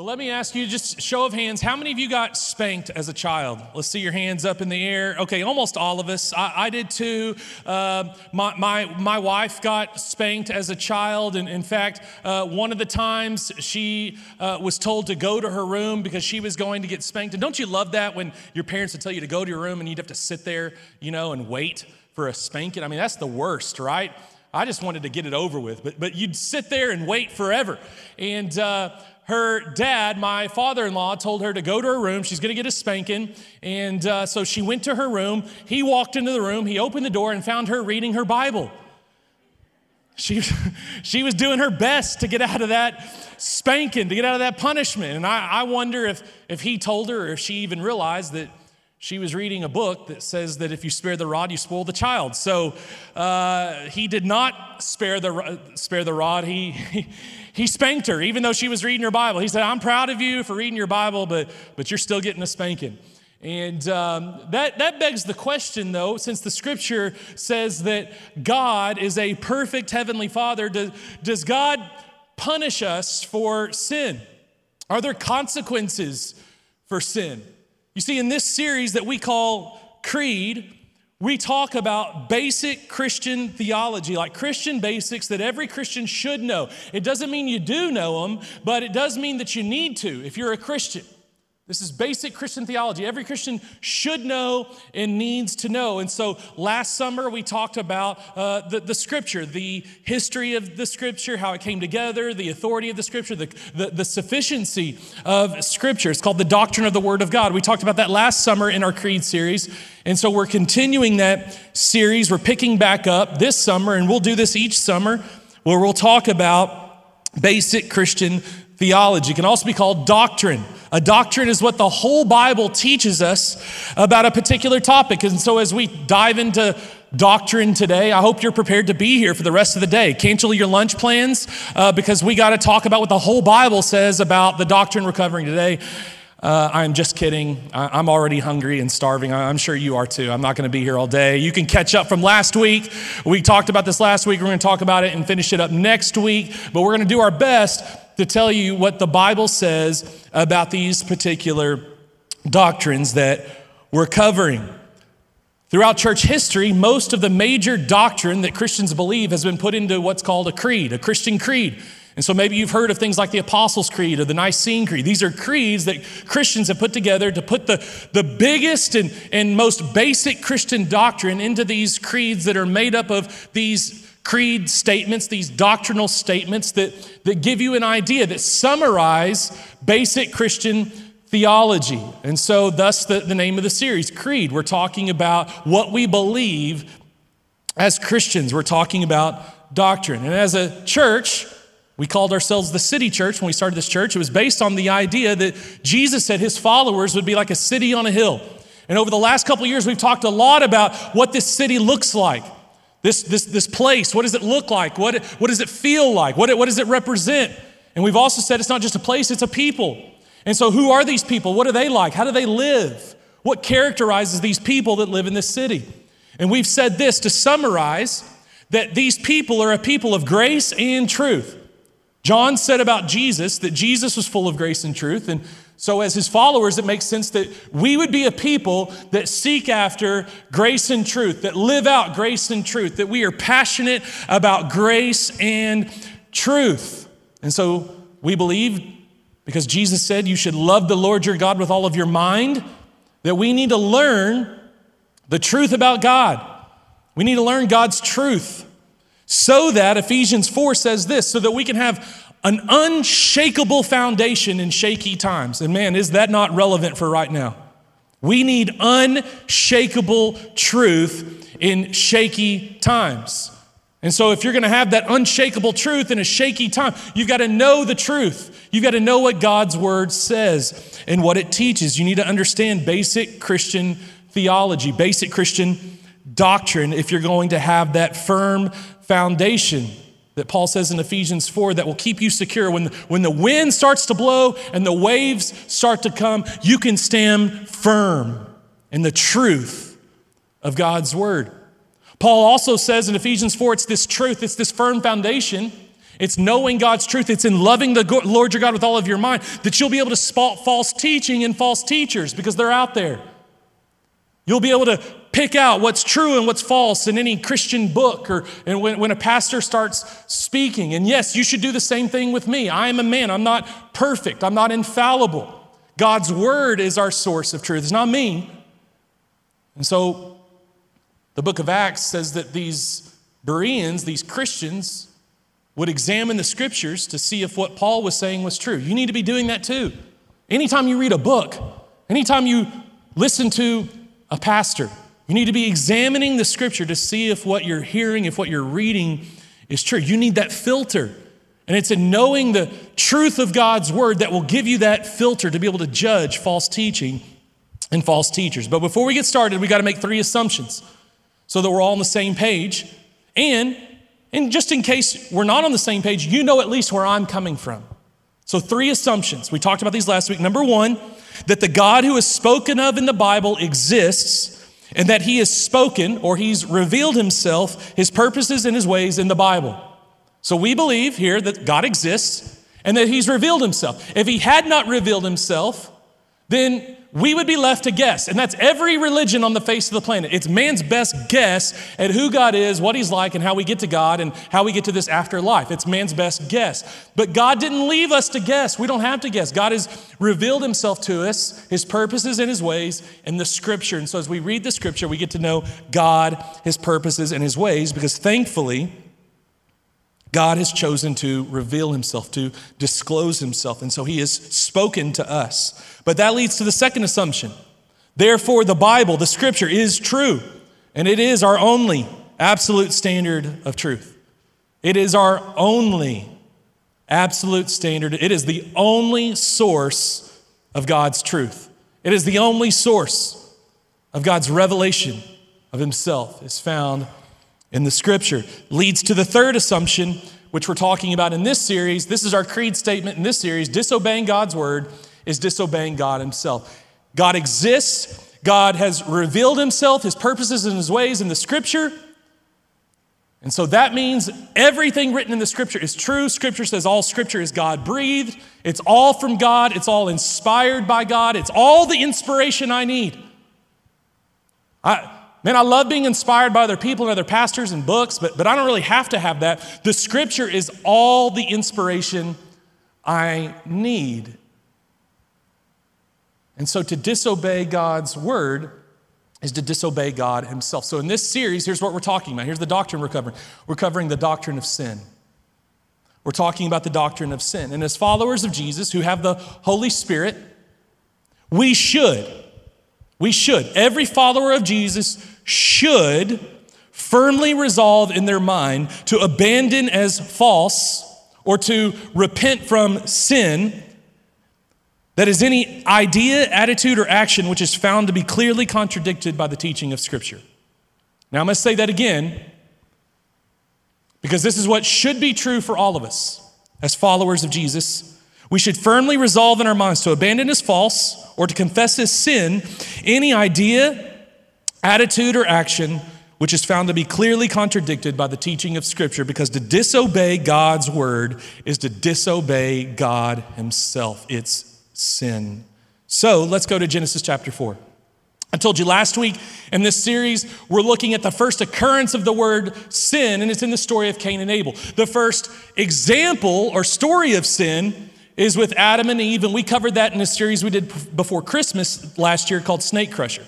Well, let me ask you just show of hands. How many of you got spanked as a child? Let's see your hands up in the air. Okay, almost all of us. I, I did too. Uh, my, my, my wife got spanked as a child. And in fact, uh, one of the times she uh, was told to go to her room because she was going to get spanked. And don't you love that when your parents would tell you to go to your room and you'd have to sit there, you know, and wait for a spanking? I mean, that's the worst, right? I just wanted to get it over with, but, but you'd sit there and wait forever. And, uh, her dad, my father in law, told her to go to her room. She's going to get a spanking. And uh, so she went to her room. He walked into the room. He opened the door and found her reading her Bible. She, she was doing her best to get out of that spanking, to get out of that punishment. And I, I wonder if, if he told her or if she even realized that she was reading a book that says that if you spare the rod, you spoil the child. So uh, he did not spare the, spare the rod. He, he, he spanked her, even though she was reading her Bible. He said, I'm proud of you for reading your Bible, but, but you're still getting a spanking. And um, that, that begs the question, though, since the scripture says that God is a perfect heavenly father, does, does God punish us for sin? Are there consequences for sin? You see, in this series that we call Creed, we talk about basic Christian theology, like Christian basics that every Christian should know. It doesn't mean you do know them, but it does mean that you need to if you're a Christian. This is basic Christian theology. Every Christian should know and needs to know. And so last summer we talked about uh, the, the scripture, the history of the scripture, how it came together, the authority of the scripture, the, the, the sufficiency of scripture. It's called the doctrine of the Word of God. We talked about that last summer in our Creed series. And so we're continuing that series. We're picking back up this summer, and we'll do this each summer where we'll talk about basic Christian theology. Can also be called doctrine. A doctrine is what the whole Bible teaches us about a particular topic. And so as we dive into doctrine today, I hope you're prepared to be here for the rest of the day. Cancel your lunch plans uh, because we got to talk about what the whole Bible says about the doctrine we're covering today. Uh, I'm just kidding. I, am already hungry and starving. I, I'm sure you are too. I'm not going to be here all day. You can catch up from last week. We talked about this last week. We're going to talk about it and finish it up next week. But we're going to do our best to tell you what the Bible says about these particular doctrines that we're covering. Throughout church history, most of the major doctrine that Christians believe has been put into what's called a creed, a Christian creed. And so maybe you've heard of things like the Apostles' Creed or the Nicene Creed. These are creeds that Christians have put together to put the, the biggest and, and most basic Christian doctrine into these creeds that are made up of these creed statements, these doctrinal statements that, that give you an idea, that summarize basic Christian theology. And so, thus, the, the name of the series, Creed. We're talking about what we believe as Christians, we're talking about doctrine. And as a church, we called ourselves the city church when we started this church. It was based on the idea that Jesus said his followers would be like a city on a hill. And over the last couple years, we've talked a lot about what this city looks like. This, this, this place, what does it look like? What, what does it feel like? What, what does it represent? And we've also said it's not just a place, it's a people. And so, who are these people? What are they like? How do they live? What characterizes these people that live in this city? And we've said this to summarize that these people are a people of grace and truth. John said about Jesus that Jesus was full of grace and truth. And so, as his followers, it makes sense that we would be a people that seek after grace and truth, that live out grace and truth, that we are passionate about grace and truth. And so, we believe, because Jesus said you should love the Lord your God with all of your mind, that we need to learn the truth about God. We need to learn God's truth so that Ephesians 4 says this, so that we can have an unshakable foundation in shaky times. And man, is that not relevant for right now? We need unshakable truth in shaky times. And so, if you're going to have that unshakable truth in a shaky time, you've got to know the truth. You've got to know what God's word says and what it teaches. You need to understand basic Christian theology, basic Christian doctrine, if you're going to have that firm foundation that Paul says in Ephesians 4 that will keep you secure. When, when the wind starts to blow and the waves start to come, you can stand firm in the truth of God's word. Paul also says in Ephesians 4 it's this truth, it's this firm foundation. It's knowing God's truth. It's in loving the Lord your God with all of your mind that you'll be able to spot false teaching and false teachers because they're out there. You'll be able to pick out what's true and what's false in any Christian book or and when, when a pastor starts speaking. And yes, you should do the same thing with me. I am a man. I'm not perfect. I'm not infallible. God's word is our source of truth. It's not me. And so the book of Acts says that these Bereans, these Christians, would examine the scriptures to see if what Paul was saying was true. You need to be doing that too. Anytime you read a book, anytime you listen to a pastor, you need to be examining the scripture to see if what you're hearing, if what you're reading is true. You need that filter. And it's in knowing the truth of God's word that will give you that filter to be able to judge false teaching and false teachers. But before we get started, we got to make three assumptions so that we're all on the same page. And, and just in case we're not on the same page, you know at least where I'm coming from. So, three assumptions. We talked about these last week. Number one, that the God who is spoken of in the Bible exists and that he has spoken or he's revealed himself, his purposes and his ways in the Bible. So we believe here that God exists and that he's revealed himself. If he had not revealed himself, then we would be left to guess. And that's every religion on the face of the planet. It's man's best guess at who God is, what he's like, and how we get to God and how we get to this afterlife. It's man's best guess. But God didn't leave us to guess. We don't have to guess. God has revealed himself to us, his purposes and his ways in the scripture. And so as we read the scripture, we get to know God, his purposes, and his ways because thankfully, God has chosen to reveal himself, to disclose himself. And so he has spoken to us. But that leads to the second assumption. Therefore, the Bible, the scripture, is true, and it is our only absolute standard of truth. It is our only absolute standard. It is the only source of God's truth. It is the only source of God's revelation of himself is found in the scripture. Leads to the third assumption, which we're talking about in this series. This is our creed statement in this series disobeying God's word is disobeying God Himself. God exists, God has revealed Himself, His purposes and His ways in the Scripture. And so that means everything written in the Scripture is true. Scripture says all Scripture is God breathed, it's all from God, it's all inspired by God, it's all the inspiration I need. I, Man, I love being inspired by other people and other pastors and books, but, but I don't really have to have that. The scripture is all the inspiration I need. And so to disobey God's word is to disobey God himself. So in this series, here's what we're talking about. Here's the doctrine we're covering. We're covering the doctrine of sin. We're talking about the doctrine of sin. And as followers of Jesus who have the Holy Spirit, we should, we should, every follower of Jesus should firmly resolve in their mind to abandon as false or to repent from sin that is, any idea, attitude, or action which is found to be clearly contradicted by the teaching of Scripture. Now, I must say that again because this is what should be true for all of us as followers of Jesus. We should firmly resolve in our minds to abandon as false or to confess as sin any idea, attitude, or action which is found to be clearly contradicted by the teaching of Scripture, because to disobey God's word is to disobey God Himself. It's sin. So let's go to Genesis chapter 4. I told you last week in this series, we're looking at the first occurrence of the word sin, and it's in the story of Cain and Abel. The first example or story of sin is with Adam and Eve, and we covered that in a series we did before Christmas last year called Snake Crusher.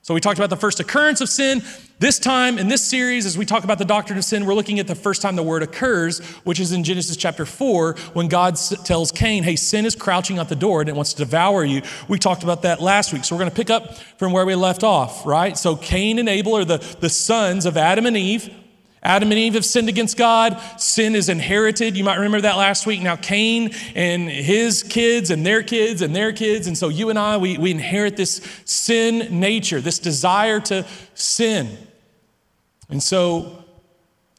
So we talked about the first occurrence of sin. This time in this series, as we talk about the doctrine of sin, we're looking at the first time the word occurs, which is in Genesis chapter 4, when God tells Cain, Hey, sin is crouching at the door and it wants to devour you. We talked about that last week. So we're going to pick up from where we left off, right? So Cain and Abel are the, the sons of Adam and Eve. Adam and Eve have sinned against God. Sin is inherited. You might remember that last week. Now, Cain and his kids and their kids and their kids. And so you and I, we, we inherit this sin nature, this desire to sin. And so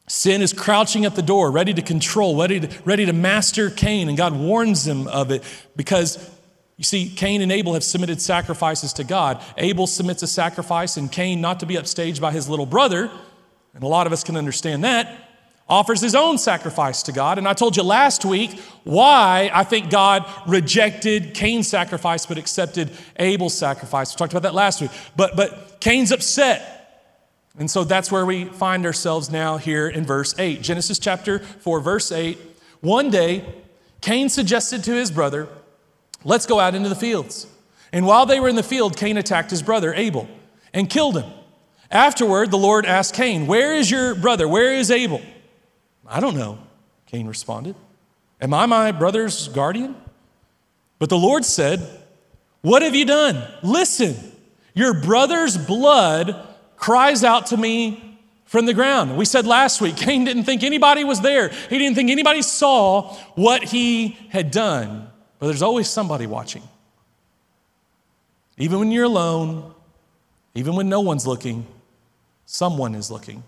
sin is crouching at the door, ready to control, ready to, ready to master Cain. And God warns them of it because you see, Cain and Abel have submitted sacrifices to God. Abel submits a sacrifice, and Cain, not to be upstaged by his little brother, and a lot of us can understand that. offers his own sacrifice to God. And I told you last week why I think God rejected Cain's sacrifice but accepted Abel's sacrifice. We talked about that last week. But, but Cain's upset. And so that's where we find ourselves now here in verse 8. Genesis chapter 4, verse 8. One day, Cain suggested to his brother, Let's go out into the fields. And while they were in the field, Cain attacked his brother Abel and killed him. Afterward, the Lord asked Cain, Where is your brother? Where is Abel? I don't know, Cain responded. Am I my brother's guardian? But the Lord said, What have you done? Listen, your brother's blood cries out to me from the ground. We said last week, Cain didn't think anybody was there. He didn't think anybody saw what he had done. But there's always somebody watching. Even when you're alone, even when no one's looking, someone is looking.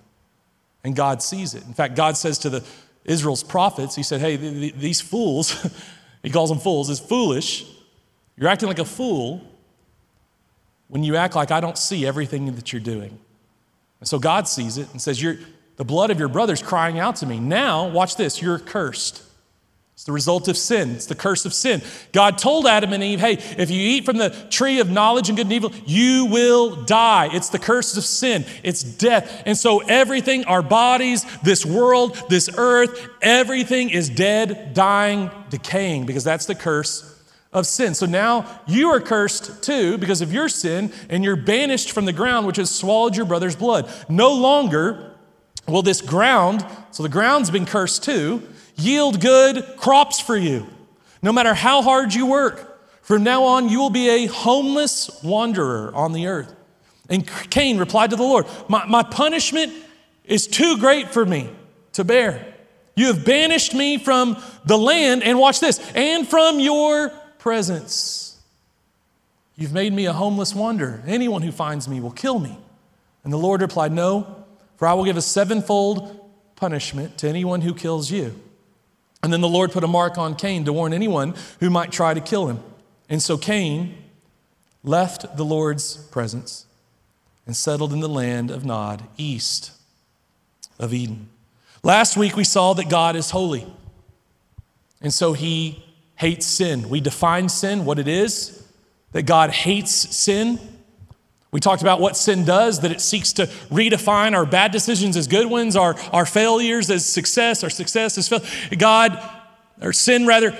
And God sees it. In fact, God says to the Israel's prophets, He said, Hey, these fools, He calls them fools, is foolish. You're acting like a fool when you act like I don't see everything that you're doing. And so God sees it and says, you're, The blood of your brother's crying out to me. Now, watch this, you're cursed. It's the result of sin. It's the curse of sin. God told Adam and Eve, hey, if you eat from the tree of knowledge and good and evil, you will die. It's the curse of sin. It's death. And so everything, our bodies, this world, this earth, everything is dead, dying, decaying, because that's the curse of sin. So now you are cursed too because of your sin, and you're banished from the ground which has swallowed your brother's blood. No longer will this ground, so the ground's been cursed too, yield good crops for you. No matter how hard you work, from now on you will be a homeless wanderer on the earth. And Cain replied to the Lord, My, my punishment is too great for me to bear. You have banished me from the land, and watch this, and from your presence. You've made me a homeless wanderer. Anyone who finds me will kill me. And the Lord replied, No, for I will give a sevenfold punishment to anyone who kills you. And then the Lord put a mark on Cain to warn anyone who might try to kill him. And so Cain left the Lord's presence and settled in the land of Nod, east of Eden. Last week we saw that God is holy. And so he hates sin. We define sin, what it is, that God hates sin. We talked about what sin does, that it seeks to redefine our bad decisions as good ones, our, our failures as success, our success as failure. God, or sin rather,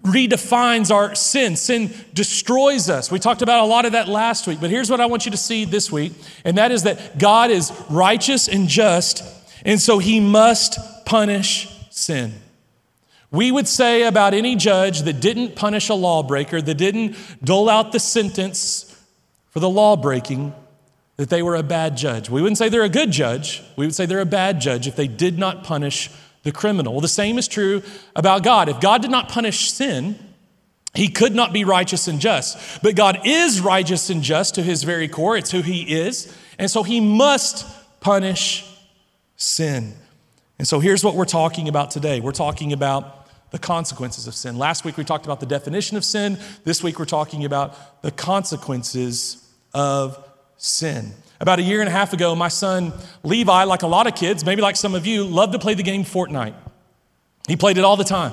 redefines our sin. Sin destroys us. We talked about a lot of that last week, but here's what I want you to see this week, and that is that God is righteous and just, and so he must punish sin. We would say about any judge that didn't punish a lawbreaker, that didn't dole out the sentence for the law breaking, that they were a bad judge. We wouldn't say they're a good judge. We would say they're a bad judge if they did not punish the criminal. Well, the same is true about God. If God did not punish sin, he could not be righteous and just. But God is righteous and just to his very core. It's who he is. And so he must punish sin. And so here's what we're talking about today. We're talking about the consequences of sin. Last week we talked about the definition of sin. This week we're talking about the consequences of sin. About a year and a half ago, my son Levi, like a lot of kids, maybe like some of you, loved to play the game Fortnite. He played it all the time.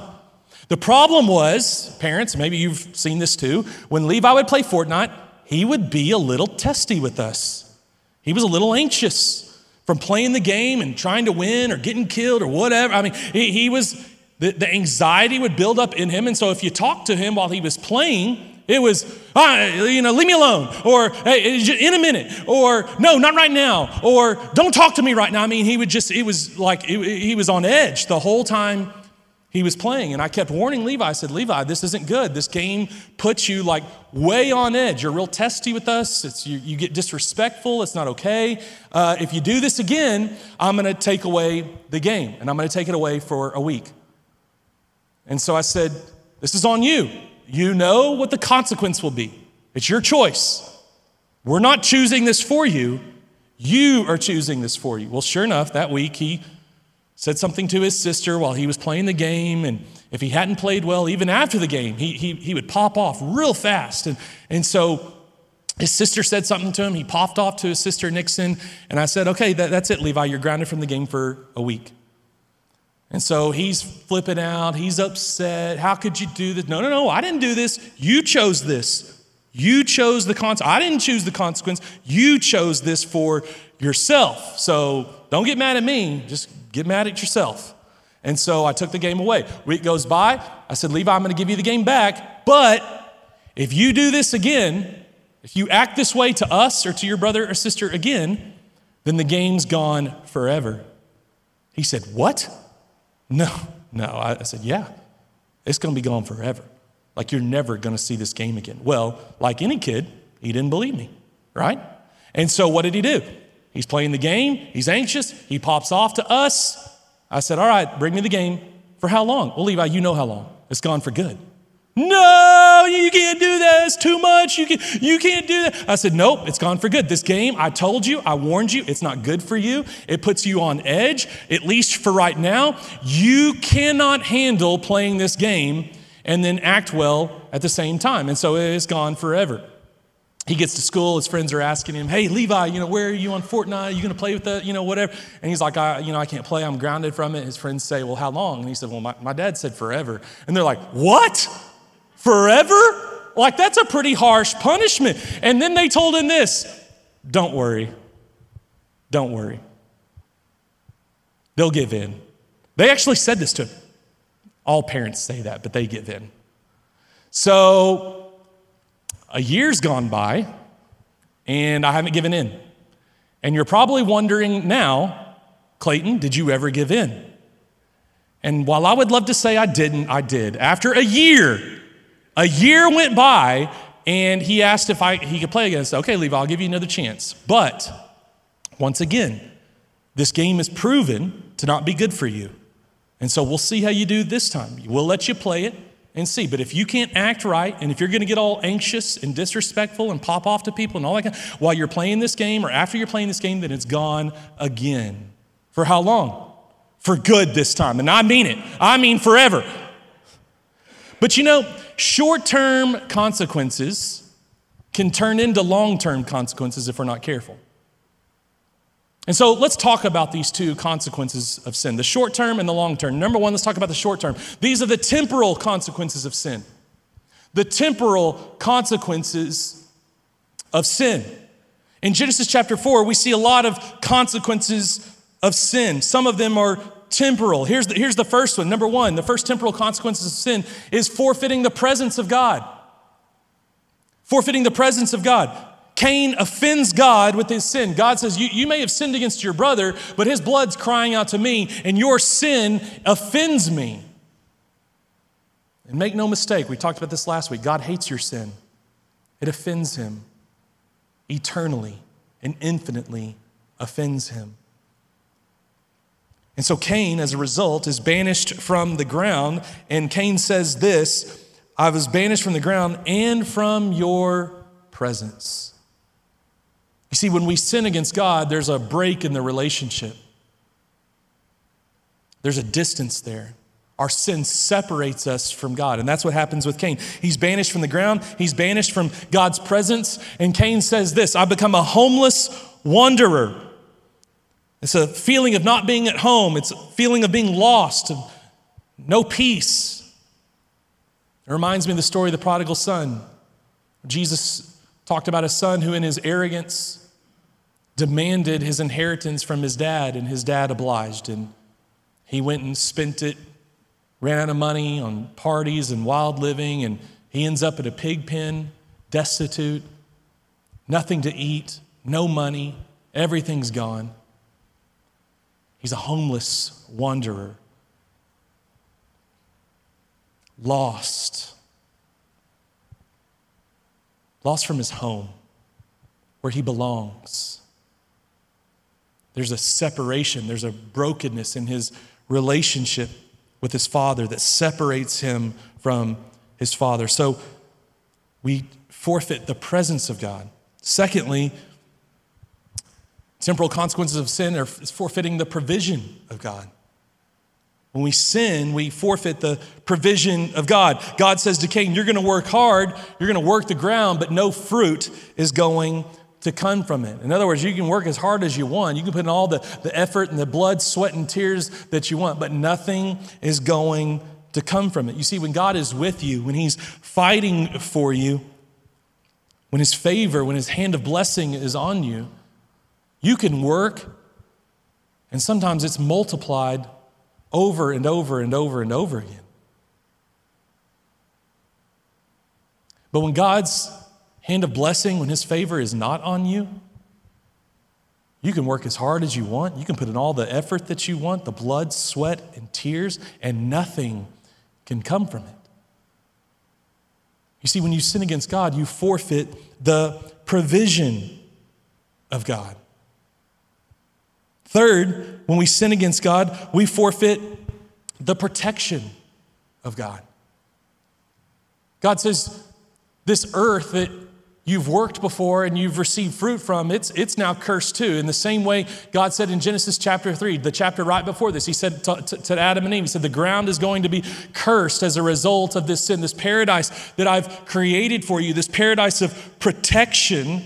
The problem was, parents, maybe you've seen this too, when Levi would play Fortnite, he would be a little testy with us. He was a little anxious from playing the game and trying to win or getting killed or whatever. I mean, he, he was the, the anxiety would build up in him. And so if you talked to him while he was playing, it was, ah, you know, leave me alone, or hey, in a minute, or no, not right now, or don't talk to me right now. I mean, he would just, it was like, it, he was on edge the whole time he was playing. And I kept warning Levi. I said, Levi, this isn't good. This game puts you like way on edge. You're real testy with us. It's, you, you get disrespectful. It's not okay. Uh, if you do this again, I'm going to take away the game, and I'm going to take it away for a week. And so I said, This is on you. You know what the consequence will be. It's your choice. We're not choosing this for you. You are choosing this for you. Well, sure enough, that week he said something to his sister while he was playing the game. And if he hadn't played well, even after the game, he, he, he would pop off real fast. And, and so his sister said something to him. He popped off to his sister, Nixon. And I said, Okay, that, that's it, Levi. You're grounded from the game for a week. And so he's flipping out. He's upset. How could you do this? No, no, no. I didn't do this. You chose this. You chose the consequence. I didn't choose the consequence. You chose this for yourself. So don't get mad at me. Just get mad at yourself. And so I took the game away. Week goes by. I said, Levi, I'm going to give you the game back. But if you do this again, if you act this way to us or to your brother or sister again, then the game's gone forever. He said, What? No, no. I, said, Yeah, it's going to be gone forever. Like you're never going to see this game again. Well, like any kid, he didn't believe me, right? And so what did he do? He's playing the game, he's anxious, he pops off to us. I said, All right, bring me the game. For how long? Well, Levi, you know how long. It's gone for good. No, you can't do that. It's too much. You, can, you can't do that. I said, Nope, it's gone for good. This game, I told you, I warned you, it's not good for you. It puts you on edge, at least for right now. You cannot handle playing this game and then act well at the same time. And so it's gone forever. He gets to school, his friends are asking him, Hey, Levi, you know, where are you on Fortnite? Are you going to play with that, you know, whatever? And he's like, I, you know, I can't play. I'm grounded from it. His friends say, Well, how long? And he said, Well, my, my dad said forever. And they're like, What? Forever? Like, that's a pretty harsh punishment. And then they told him this Don't worry. Don't worry. They'll give in. They actually said this to him. All parents say that, but they give in. So, a year's gone by, and I haven't given in. And you're probably wondering now, Clayton, did you ever give in? And while I would love to say I didn't, I did. After a year, a year went by, and he asked if I, he could play again. I said, okay, Levi, I'll give you another chance. But once again, this game is proven to not be good for you. And so we'll see how you do this time. We'll let you play it and see. But if you can't act right, and if you're going to get all anxious and disrespectful and pop off to people and all that, while you're playing this game or after you're playing this game, then it's gone again. For how long? For good this time. And I mean it. I mean forever. But you know, short term consequences can turn into long term consequences if we're not careful. And so let's talk about these two consequences of sin the short term and the long term. Number one, let's talk about the short term. These are the temporal consequences of sin. The temporal consequences of sin. In Genesis chapter 4, we see a lot of consequences of sin. Some of them are temporal. Here's the, here's the first one. Number one, the first temporal consequences of sin is forfeiting the presence of God. Forfeiting the presence of God. Cain offends God with his sin. God says, you, you may have sinned against your brother, but his blood's crying out to me, and your sin offends me. And make no mistake, we talked about this last week. God hates your sin, it offends him eternally and infinitely offends him. And so Cain, as a result, is banished from the ground. And Cain says this I was banished from the ground and from your presence. You see, when we sin against God, there's a break in the relationship, there's a distance there. Our sin separates us from God. And that's what happens with Cain. He's banished from the ground, he's banished from God's presence. And Cain says this I've become a homeless wanderer. It's a feeling of not being at home, it's a feeling of being lost, of no peace. It reminds me of the story of the prodigal son. Jesus talked about a son who, in his arrogance, demanded his inheritance from his dad, and his dad obliged. And he went and spent it, ran out of money on parties and wild living, and he ends up at a pig pen, destitute, nothing to eat, no money, everything's gone. He's a homeless wanderer, lost, lost from his home, where he belongs. There's a separation, there's a brokenness in his relationship with his father that separates him from his father. So we forfeit the presence of God. Secondly, Temporal consequences of sin are forfeiting the provision of God. When we sin, we forfeit the provision of God. God says to Cain, You're going to work hard, you're going to work the ground, but no fruit is going to come from it. In other words, you can work as hard as you want. You can put in all the, the effort and the blood, sweat, and tears that you want, but nothing is going to come from it. You see, when God is with you, when He's fighting for you, when His favor, when His hand of blessing is on you, you can work, and sometimes it's multiplied over and over and over and over again. But when God's hand of blessing, when His favor is not on you, you can work as hard as you want. You can put in all the effort that you want, the blood, sweat, and tears, and nothing can come from it. You see, when you sin against God, you forfeit the provision of God. Third, when we sin against God, we forfeit the protection of God. God says, This earth that you've worked before and you've received fruit from, it's, it's now cursed too. In the same way, God said in Genesis chapter 3, the chapter right before this, He said to, to, to, Adam and Eve, He said, The ground is going to be cursed as a result of this sin. This paradise that I've created for you, this paradise of protection,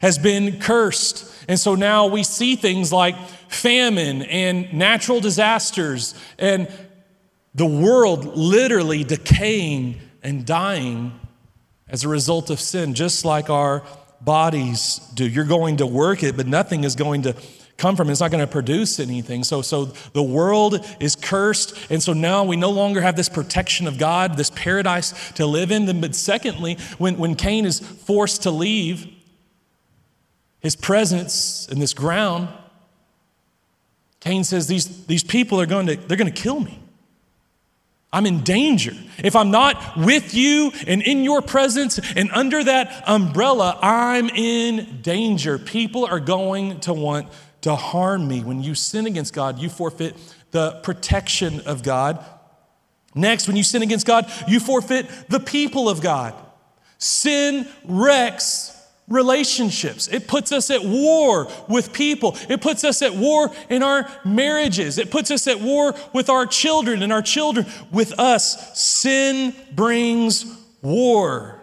has been cursed. And so now we see things like famine and natural disasters and the world literally decaying and dying as a result of sin, just like our bodies do. You're going to work it, but nothing is going to come from it. It's not going to produce anything. So, so the world is cursed. And so now we no longer have this protection of God, this paradise to live in. But secondly, when, when Cain is forced to leave his presence in this ground, Cain says, These, these people are going to, they're going to kill me. I'm in danger. If I'm not with you and in your presence and under that umbrella, I'm in danger. People are going to want to harm me. When you sin against God, you forfeit the protection of God. Next, when you sin against God, you forfeit the people of God. Sin wrecks relationships. It puts us at war with people. It puts us at war in our marriages. It puts us at war with our children and our children with us. Sin brings war.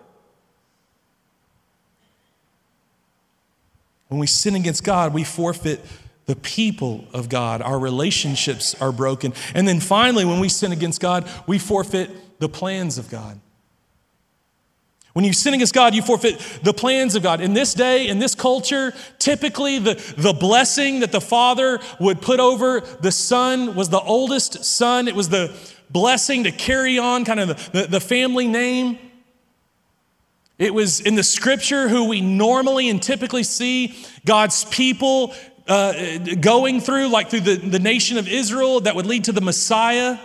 When we sin against God, we forfeit the people of God. Our relationships are broken. And then finally, when we sin against God, we forfeit the plans of God. When you sin against God, you forfeit the plans of God. In this day, in this culture, typically the, the blessing that the father would put over the son was the oldest son. It was the blessing to carry on kind of the, the, the family name. It was in the scripture who we normally and typically see God's people uh, going through, like through the, the nation of Israel, that would lead to the Messiah.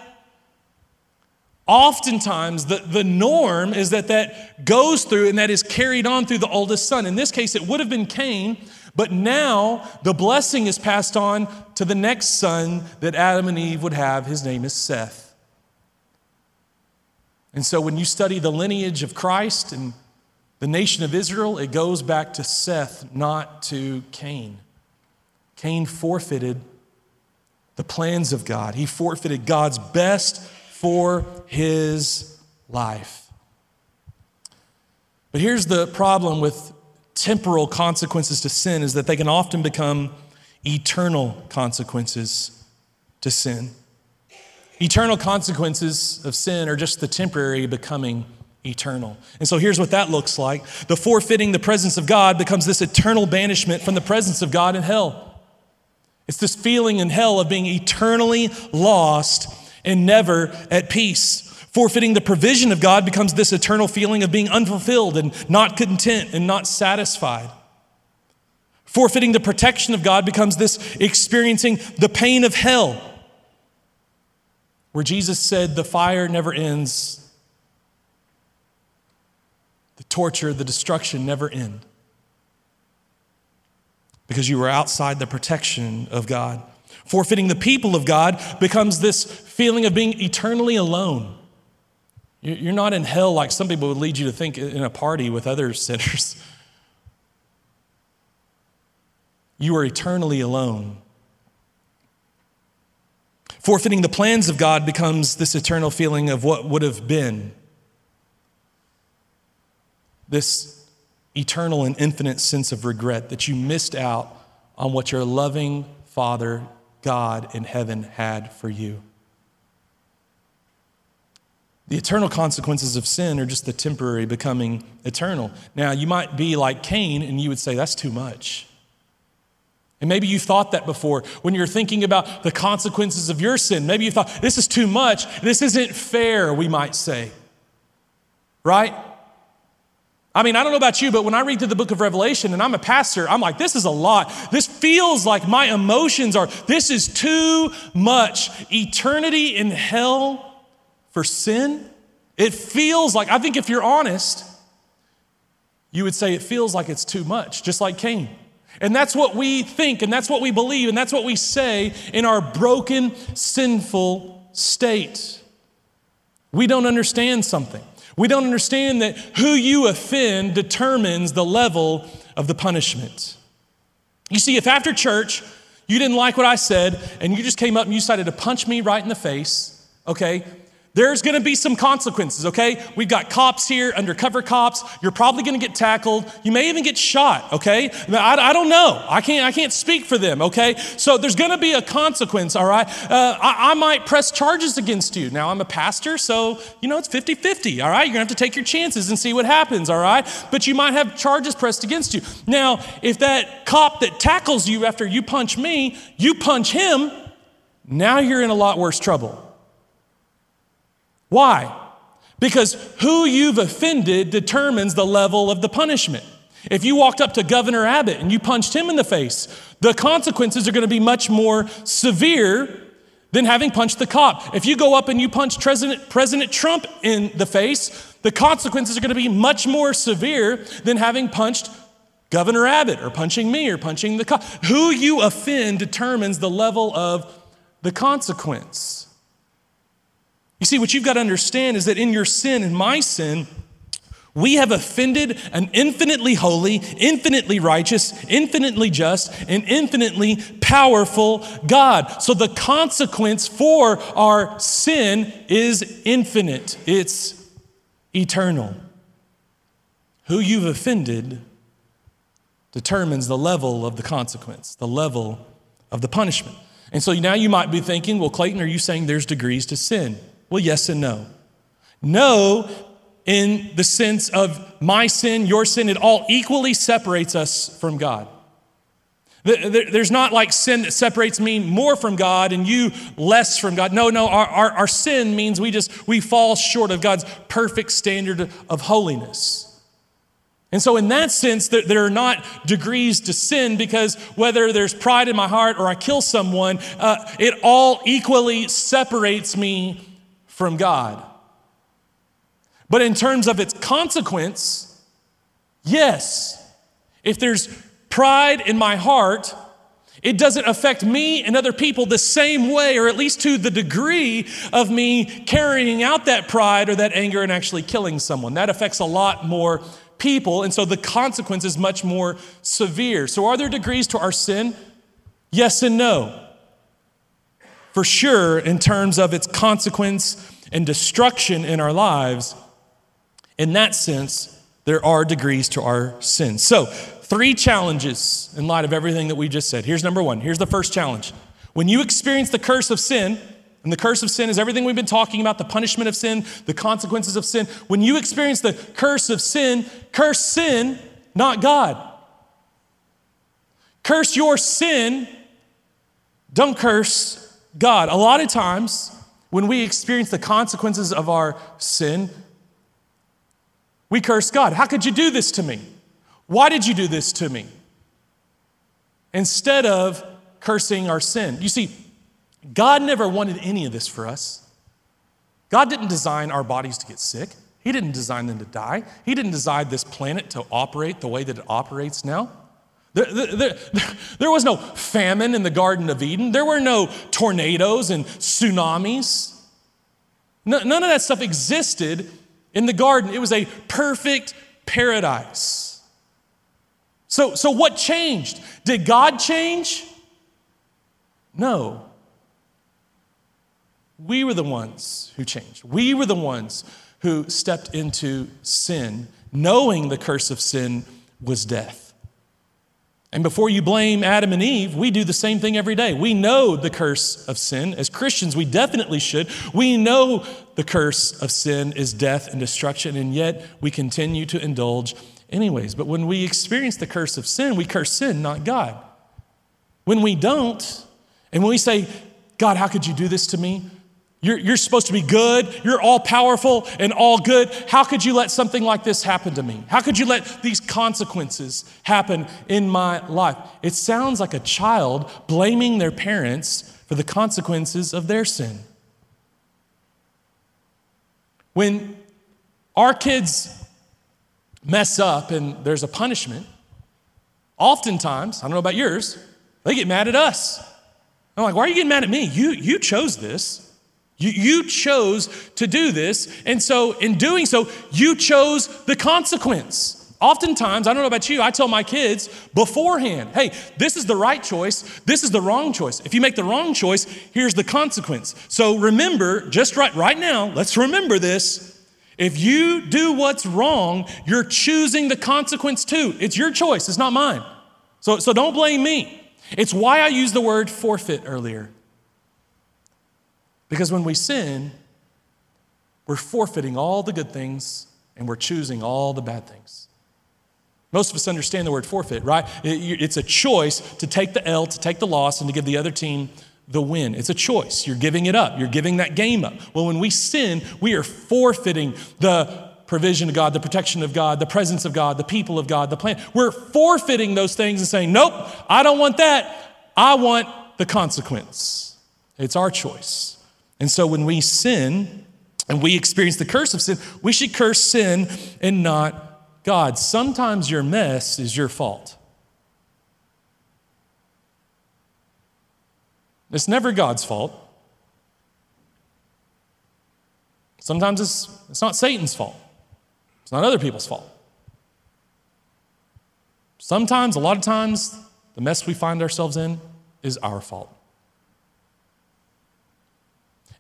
Oftentimes, the, the norm is that that goes through and that is carried on through the oldest son. In this case, it would have been Cain, but now the blessing is passed on to the next son that Adam and Eve would have. His name is Seth. And so when you study the lineage of Christ and the nation of Israel, it goes back to Seth, not to Cain. Cain forfeited the plans of God, he forfeited God's best for his life. But here's the problem with temporal consequences to sin is that they can often become eternal consequences to sin. Eternal consequences of sin are just the temporary becoming eternal. And so here's what that looks like. The forfeiting the presence of God becomes this eternal banishment from the presence of God in hell. It's this feeling in hell of being eternally lost and never at peace. Forfeiting the provision of God becomes this eternal feeling of being unfulfilled and not content and not satisfied. Forfeiting the protection of God becomes this experiencing the pain of hell, where Jesus said, The fire never ends, the torture, the destruction never end, because you were outside the protection of God. Forfeiting the people of God becomes this feeling of being eternally alone. You're not in hell like some people would lead you to think in a party with other sinners. You are eternally alone. Forfeiting the plans of God becomes this eternal feeling of what would have been. This eternal and infinite sense of regret that you missed out on what your loving Father, God in heaven, had for you. The eternal consequences of sin are just the temporary becoming eternal. Now, you might be like Cain and you would say, that's too much. And maybe you thought that before when you're thinking about the consequences of your sin. Maybe you thought, this is too much. This isn't fair, we might say. Right? I mean, I don't know about you, but when I read through the book of Revelation and I'm a pastor, I'm like, this is a lot. This feels like my emotions are, this is too much. Eternity in hell for sin? It feels like, I think if you're honest, you would say it feels like it's too much, just like Cain. And that's what we think, and that's what we believe, and that's what we say in our broken, sinful state. We don't understand something. We don't understand that who you offend determines the level of the punishment. You see, if after church you didn't like what I said and you just came up and you decided to punch me right in the face, okay, there's gonna be some consequences, okay? We've got cops here, undercover cops. You're probably gonna get tackled. You may even get shot, okay? I, I don't know. I can't, I can't speak for them, okay? So there's gonna be a consequence, all right? Uh, I, I might press charges against you. Now, I'm a pastor, so, you know, it's 50 50, all right? You're gonna have to take your chances and see what happens, all right? But you might have charges pressed against you. Now, if that cop that tackles you after you punch me, you punch him, now you're in a lot worse trouble. Why? Because who you've offended determines the level of the punishment. If you walked up to Governor Abbott and you punched him in the face, the consequences are going to be much more severe than having punched the cop. If you go up and you punch President, President Trump in the face, the consequences are going to be much more severe than having punched Governor Abbott or punching me or punching the cop. Who you offend determines the level of the consequence. You see, what you've got to understand is that in your sin, in my sin, we have offended an infinitely holy, infinitely righteous, infinitely just, and infinitely powerful God. So the consequence for our sin is infinite, it's eternal. Who you've offended determines the level of the consequence, the level of the punishment. And so now you might be thinking, well, Clayton, are you saying there's degrees to sin? Well, yes and no. No, in the sense of my sin, your sin, it all equally separates us from God. There's not like sin that separates me more from God and you less from God. No, no, our, our, our, sin means we just, we fall short of God's perfect standard of holiness. And so, in that sense, there are not degrees to sin because whether there's pride in my heart or I kill someone, uh, it all equally separates me from God. But in terms of its consequence, yes, if there's pride in my heart, it doesn't affect me and other people the same way, or at least to the degree of me carrying out that pride or that anger and actually killing someone. That affects a lot more people, and so the consequence is much more severe. So, are there degrees to our sin? Yes and no for sure in terms of its consequence and destruction in our lives. In that sense, there are degrees to our sin. So, three challenges in light of everything that we just said. Here's number one. Here's the first challenge. When you experience the curse of sin, and the curse of sin is everything we've been talking about the punishment of sin, the consequences of sin. When you experience the curse of sin, curse sin, not God. Curse your sin, don't curse God. A lot of times, when we experience the consequences of our sin, we curse God. How could you do this to me? Why did you do this to me? Instead of cursing our sin. You see, God never wanted any of this for us. God didn't design our bodies to get sick. He didn't design them to die. He didn't design this planet to operate the way that it operates now. There, there, there, was no famine in the Garden of Eden. There were no tornadoes and tsunamis. none of that stuff existed in the garden. It was a perfect paradise. So, so what changed? Did God change? No. We were the ones who changed. We were the ones who stepped into sin, knowing the curse of sin was death. And before you blame Adam and Eve, we do the same thing every day. We know the curse of sin. As Christians, we definitely should. We know the curse of sin is death and destruction, and yet we continue to indulge anyways. But when we experience the curse of sin, we curse sin, not God. When we don't, and when we say, God, how could you do this to me? You're, you're supposed to be good. You're all powerful and all good. How could you let something like this happen to me? How could you let these consequences happen in my life? It sounds like a child blaming their parents for the consequences of their sin. When our kids mess up and there's a punishment, oftentimes, I don't know about yours, they get mad at us. I'm like, why are you getting mad at me? You, you chose this. You, you chose to do this. And so, in doing so, you chose the consequence. Oftentimes, I don't know about you, I tell my kids beforehand, hey, this is the right choice, this is the wrong choice. If you make the wrong choice, here's the consequence. So remember, just right, right now, let's remember this. If you do what's wrong, you're choosing the consequence too. It's your choice, it's not mine. So, so don't blame me. It's why I used the word forfeit earlier. Because when we sin, we're forfeiting all the good things and we're choosing all the bad things. Most of us understand the word forfeit, right? It's a choice to take the L, to take the loss, and to give the other team the win. It's a choice. You're giving it up. You're giving that game up. Well, when we sin, we are forfeiting the provision of God, the protection of God, the presence of God, the people of God, the plan. We're forfeiting those things and saying, nope, I don't want that. I want the consequence. It's our choice. And so when we sin and we experience the curse of sin, we should curse sin and not God. Sometimes your mess is your fault. It's never God's fault. Sometimes it's, it's not Satan's fault, it's not other people's fault. Sometimes, a lot of times, the mess we find ourselves in is our fault.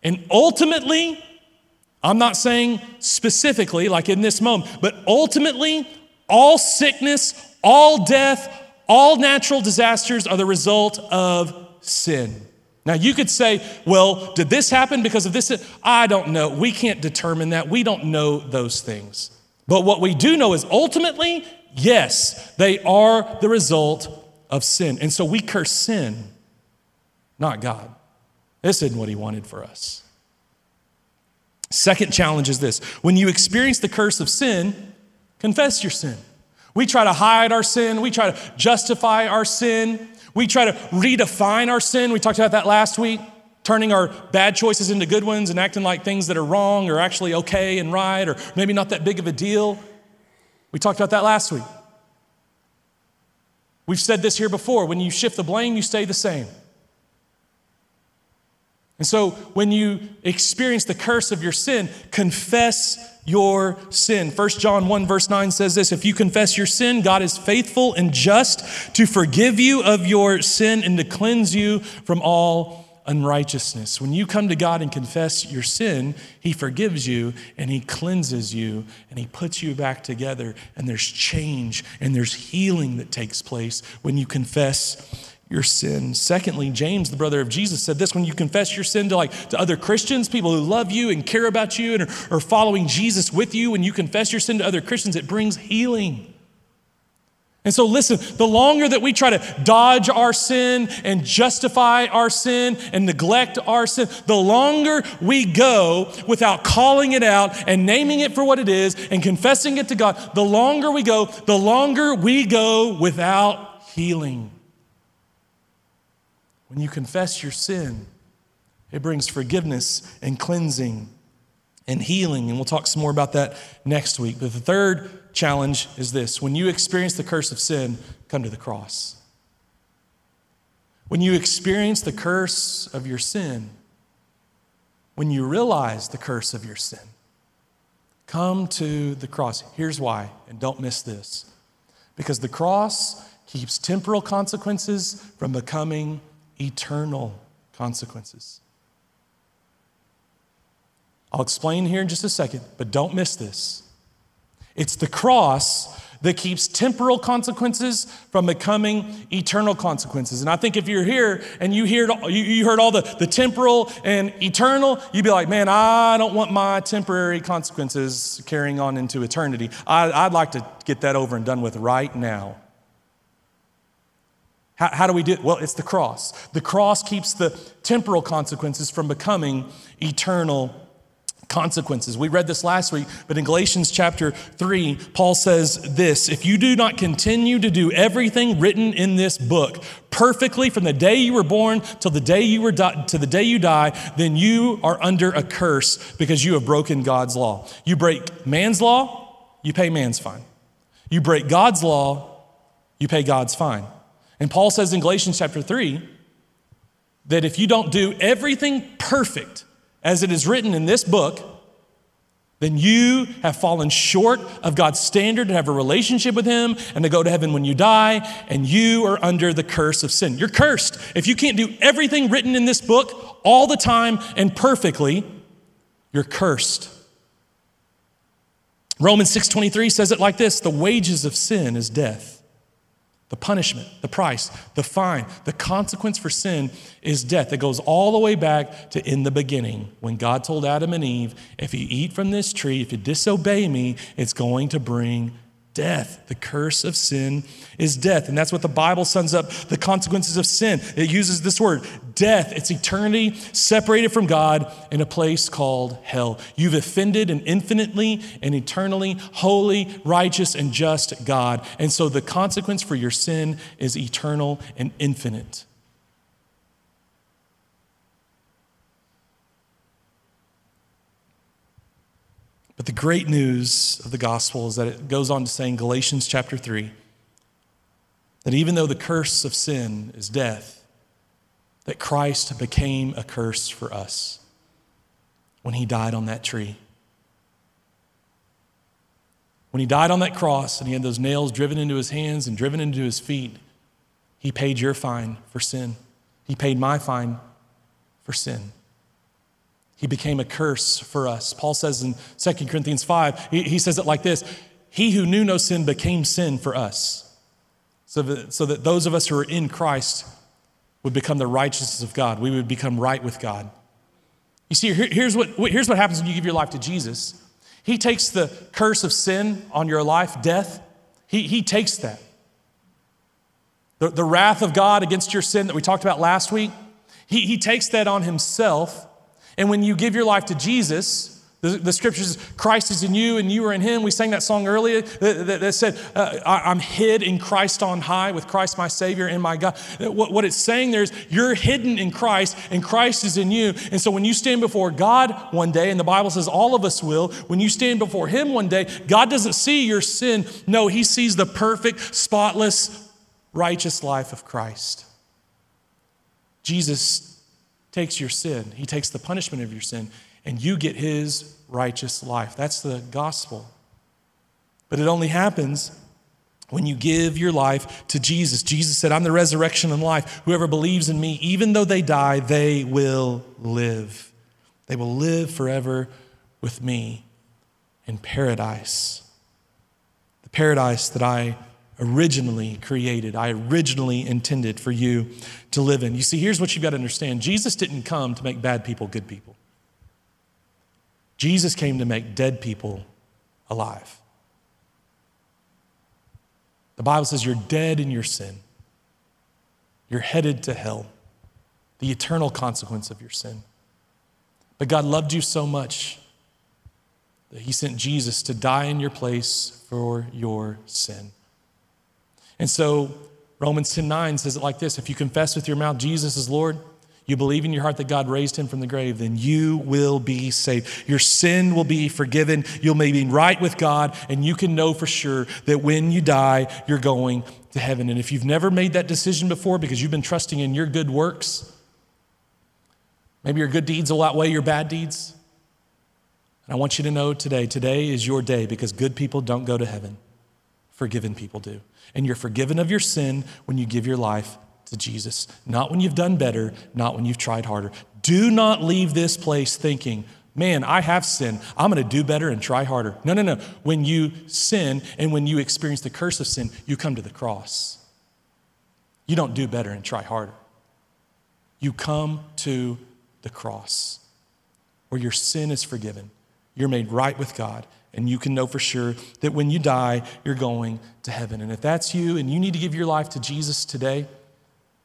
And ultimately, I'm not saying specifically, like in this moment, but ultimately, all sickness, all death, all natural disasters are the result of sin. Now, you could say, well, did this happen because of this? I don't know. We can't determine that. We don't know those things. But what we do know is ultimately, yes, they are the result of sin. And so we curse sin, not God. This isn't what he wanted for us. Second challenge is this when you experience the curse of sin, confess your sin. We try to hide our sin, we try to justify our sin, we try to redefine our sin. We talked about that last week, turning our bad choices into good ones and acting like things that are wrong are actually okay and right or maybe not that big of a deal. We talked about that last week. We've said this here before when you shift the blame, you stay the same. And so when you experience the curse of your sin, confess your sin. 1 John 1, verse 9 says this If you confess your sin, God is faithful and just to forgive you of your sin and to cleanse you from all unrighteousness. When you come to God and confess your sin, He forgives you and He cleanses you and He puts you back together. And there's change and there's healing that takes place when you confess your sin. Secondly, James, the brother of Jesus, said this when you confess your sin to like to other Christians, people who love you and care about you and are, are following Jesus with you, when you confess your sin to other Christians, it brings healing. And so, listen, the longer that we try to dodge our sin and justify our sin and neglect our sin, the longer we go without calling it out and naming it for what it is and confessing it to God, the longer we go, the longer we go without healing. When you confess your sin, it brings forgiveness and cleansing and healing. And we'll talk some more about that next week. But the third challenge is this when you experience the curse of sin, come to the cross. When you experience the curse of your sin, when you realize the curse of your sin, come to the cross. Here's why, and don't miss this because the cross keeps temporal consequences from becoming eternal consequences. I'll explain here in just a second, but don't miss this. It's the cross that keeps temporal consequences from becoming eternal consequences. And I think if you're here and you heard, you heard all the, the temporal and eternal, you'd be like, man, I don't want my temporary consequences carrying on into eternity. I, I'd like to get that over and done with right now. How, how do we do it? Well, it's the cross. The cross keeps the temporal consequences from becoming eternal consequences. We read this last week, but in Galatians chapter 3, Paul says this If you do not continue to do everything written in this book perfectly from the day you were born till the day you were di- to the day you die, then you are under a curse because you have broken God's law. You break man's law, you pay man's fine. You break God's law, you pay God's fine. And Paul says in Galatians chapter 3 that if you don't do everything perfect as it is written in this book, then you have fallen short of God's standard to have a relationship with Him and to go to heaven when you die, and you are under the curse of sin. You're cursed. If you can't do everything written in this book all the time and perfectly, you're cursed. Romans 6:23 says it like this, the wages of sin is death. The punishment, the price, the fine, the consequence for sin is death. It goes all the way back to in the beginning when God told Adam and Eve, if you eat from this tree, if you disobey me, it's going to bring death. The curse of sin is death. And that's what the Bible sums up the consequences of sin. It uses this word, death. It's eternity separated from God in a place called hell. You've offended an infinitely and eternally holy, righteous, and just God. And so the consequence for your sin is eternal and infinite. But the great news of the gospel is that it goes on to say in Galatians chapter 3 that even though the curse of sin is death, that Christ became a curse for us when he died on that tree. When he died on that cross and he had those nails driven into his hands and driven into his feet, he paid your fine for sin. He paid my fine for sin. He became a curse for us. Paul says in 2 Corinthians 5, he, he says it like this He who knew no sin became sin for us, so that, so that those of us who are in Christ would become the righteousness of God. We would become right with God. You see, here, here's, what, here's what happens when you give your life to Jesus He takes the curse of sin on your life, death, He, he takes that. The, the wrath of God against your sin that we talked about last week, he, he takes that on Himself and when you give your life to Jesus, the, the scriptures, Christ is in you and you are in him. We sang that song earlier that, that, that said, uh, I'm hid in Christ on high with Christ my Savior and my God. What, what it's saying there is you're hidden in Christ and Christ is in you. And so when you stand before God one day, and the Bible says all of us will, when you stand before him one day, God doesn't see your sin. No, he sees the perfect, spotless, righteous life of Christ. Jesus takes your sin, He takes the punishment of your sin, and you get His righteous life. That's the gospel. But it only happens when you give your life to Jesus. Jesus said, I'm the resurrection and life. Whoever believes in me, even though they die, they will live. They will live forever with me in paradise. The paradise that I originally created, I originally intended for you to live in. You see, here's what you've got to understand Jesus didn't come to make bad people good people, Jesus came to make dead people alive. The Bible says you're dead in your sin, you're headed to hell, the eternal consequence of your sin. But God loved you so much that He sent Jesus to die in your place for your sin. And so Romans 10 9 says it like this If you confess with your mouth Jesus is Lord, you believe in your heart that God raised him from the grave, then you will be saved. Your sin will be forgiven. You'll be right with God, and you can know for sure that when you die, you're going to heaven. And if you've never made that decision before because you've been trusting in your good works, maybe your good deeds will outweigh your bad deeds. And I want you to know today, today is your day because good people don't go to heaven, forgiven people do. And you're forgiven of your sin when you give your life to Jesus, not when you've done better, not when you've tried harder. Do not leave this place thinking, man, I have sinned. I'm going to do better and try harder. No, no, no. When you sin and when you experience the curse of sin, you come to the cross. You don't do better and try harder. You come to the cross where your sin is forgiven. You're made right with God. And you can know for sure that when you die, you're going to heaven. And if that's you and you need to give your life to Jesus today,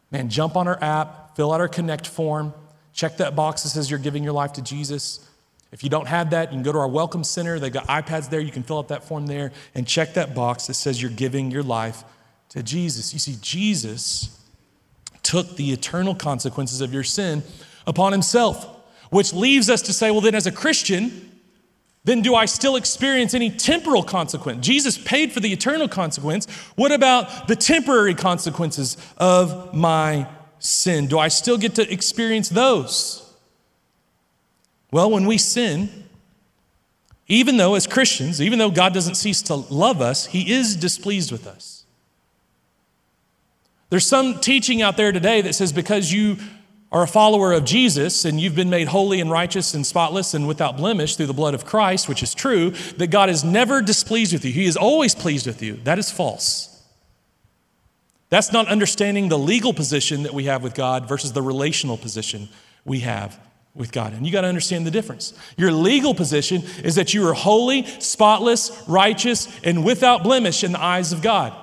man, jump on our app, fill out our Connect form, check that box that says you're giving your life to Jesus. If you don't have that, you can go to our Welcome Center. They've got iPads there. You can fill out that form there and check that box that says you're giving your life to Jesus. You see, Jesus took the eternal consequences of your sin upon himself, which leaves us to say, well, then as a Christian, then do I still experience any temporal consequence? Jesus paid for the eternal consequence. What about the temporary consequences of my sin? Do I still get to experience those? Well, when we sin, even though as Christians, even though God doesn't cease to love us, He is displeased with us. There's some teaching out there today that says because you are a follower of Jesus and you've been made holy and righteous and spotless and without blemish through the blood of Christ, which is true, that God is never displeased with you. He is always pleased with you. That is false. That's not understanding the legal position that we have with God versus the relational position we have with God. And you got to understand the difference. Your legal position is that you are holy, spotless, righteous, and without blemish in the eyes of God.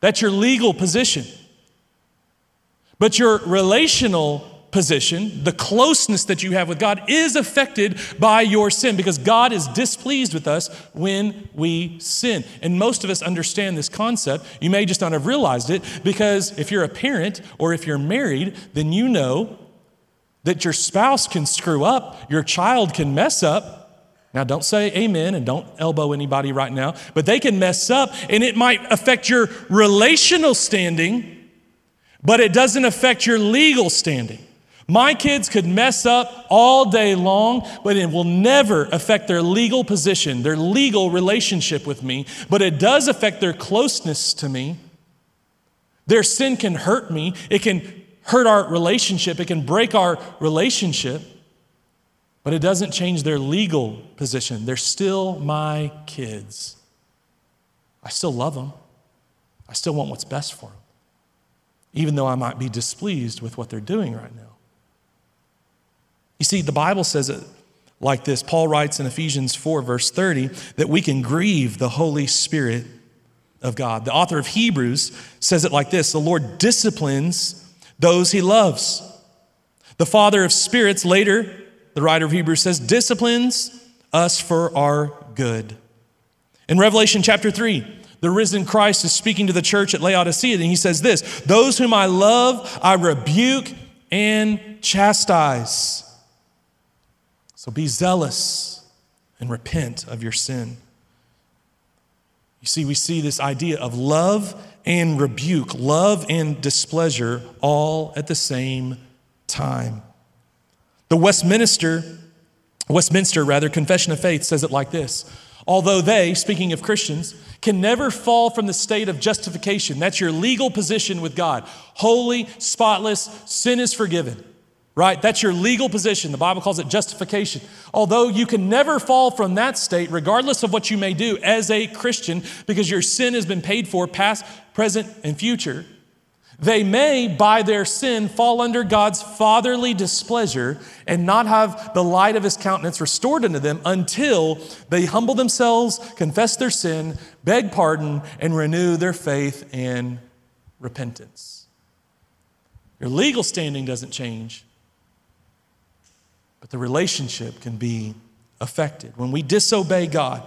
That's your legal position. But your relational position, the closeness that you have with God, is affected by your sin because God is displeased with us when we sin. And most of us understand this concept. You may just not have realized it because if you're a parent or if you're married, then you know that your spouse can screw up, your child can mess up. Now, don't say amen and don't elbow anybody right now, but they can mess up and it might affect your relational standing but it doesn't affect your legal standing. My kids could mess up all day long, but it will never affect their legal position, their legal relationship with me, but it does affect their closeness to me. Their sin can hurt me, it can hurt our relationship, it can break our relationship, but it doesn't change their legal position. They're still my kids. I still love them, I still want what's best for them even though I might be displeased with what they're doing right now. You see, the Bible says it like this. Paul writes in Ephesians 4, verse 30, that we can grieve the Holy Spirit of God. The author of Hebrews says it like this The Lord disciplines those he loves. The Father of spirits, later, the writer of Hebrews says, disciplines us for our good. In Revelation chapter 3, the risen Christ is speaking to the church at Laodicea, and he says this Those whom I love, I rebuke and chastise. So be zealous and repent of your sin. You see, we see this idea of love and rebuke, love and displeasure all at the same time. The Westminster, Westminster rather, Confession of Faith says it like this Although they, speaking of Christians, can never fall from the state of justification. That's your legal position with God. Holy, spotless, sin is forgiven, right? That's your legal position. The Bible calls it justification. Although you can never fall from that state, regardless of what you may do as a Christian, because your sin has been paid for, past, present, and future. They may, by their sin, fall under God's fatherly displeasure and not have the light of his countenance restored unto them until they humble themselves, confess their sin, beg pardon, and renew their faith in repentance. Your legal standing doesn't change, but the relationship can be affected. When we disobey God,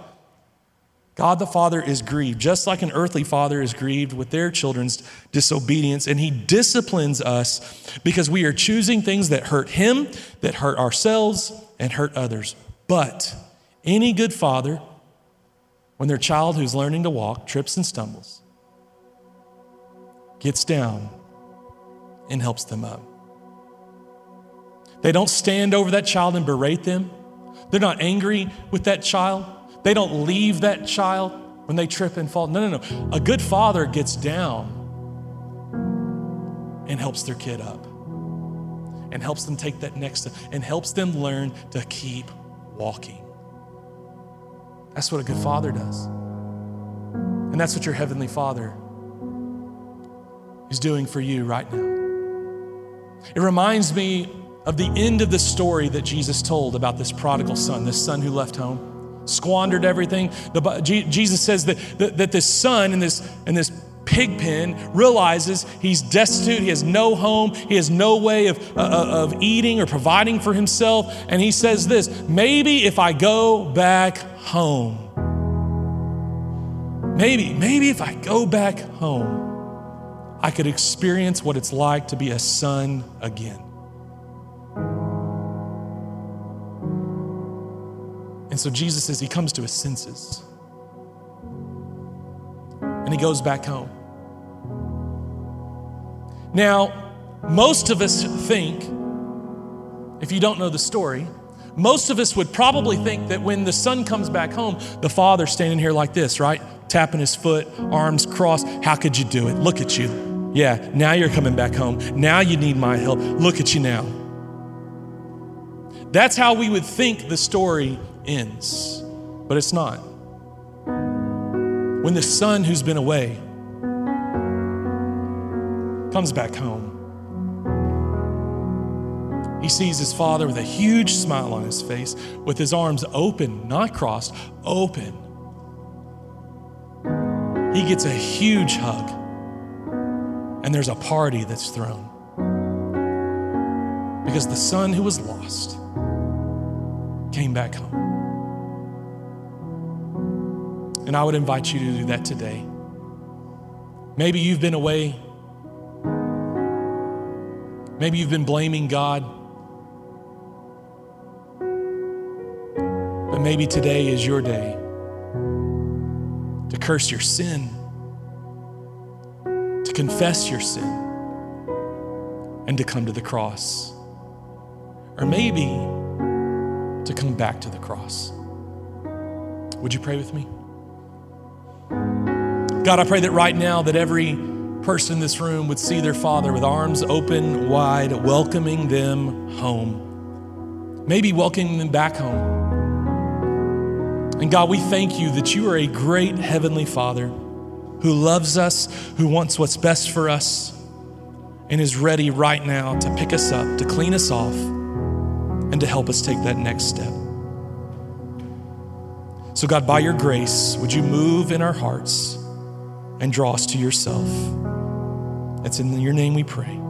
God the Father is grieved, just like an earthly father is grieved with their children's disobedience, and He disciplines us because we are choosing things that hurt Him, that hurt ourselves, and hurt others. But any good father, when their child who's learning to walk trips and stumbles, gets down and helps them up. They don't stand over that child and berate them. They're not angry with that child. They don't leave that child when they trip and fall. No, no, no. A good father gets down and helps their kid up. and helps them take that next step and helps them learn to keep walking. That's what a good father does. And that's what your heavenly father is doing for you right now. It reminds me of the end of the story that Jesus told about this prodigal son, this son who left home, squandered everything. The, Jesus says that, that, that this son in this, in this pig pen realizes he's destitute, he has no home, he has no way of, uh, uh, of eating or providing for himself. And he says this maybe if I go back home, maybe, maybe if I go back home, I could experience what it's like to be a son again. And so Jesus says he comes to his senses and he goes back home. Now, most of us think, if you don't know the story, most of us would probably think that when the son comes back home, the father's standing here like this, right? Tapping his foot, arms crossed. How could you do it? Look at you. Yeah, now you're coming back home. Now you need my help. Look at you now. That's how we would think the story ends, but it's not. When the son who's been away comes back home. He sees his father with a huge smile on his face, with his arms open, not crossed, open. He gets a huge hug, and there's a party that's thrown. Because the son who was lost came back home. And I would invite you to do that today. Maybe you've been away Maybe you've been blaming God. But maybe today is your day to curse your sin, to confess your sin, and to come to the cross. Or maybe to come back to the cross. Would you pray with me? God, I pray that right now that every person in this room would see their father with arms open wide, welcoming them home, maybe welcoming them back home. And God, we thank you that you are a great heavenly father who loves us, who wants what's best for us, and is ready right now to pick us up, to clean us off, and to help us take that next step. So, God, by your grace, would you move in our hearts and draw us to yourself? It's in your name we pray.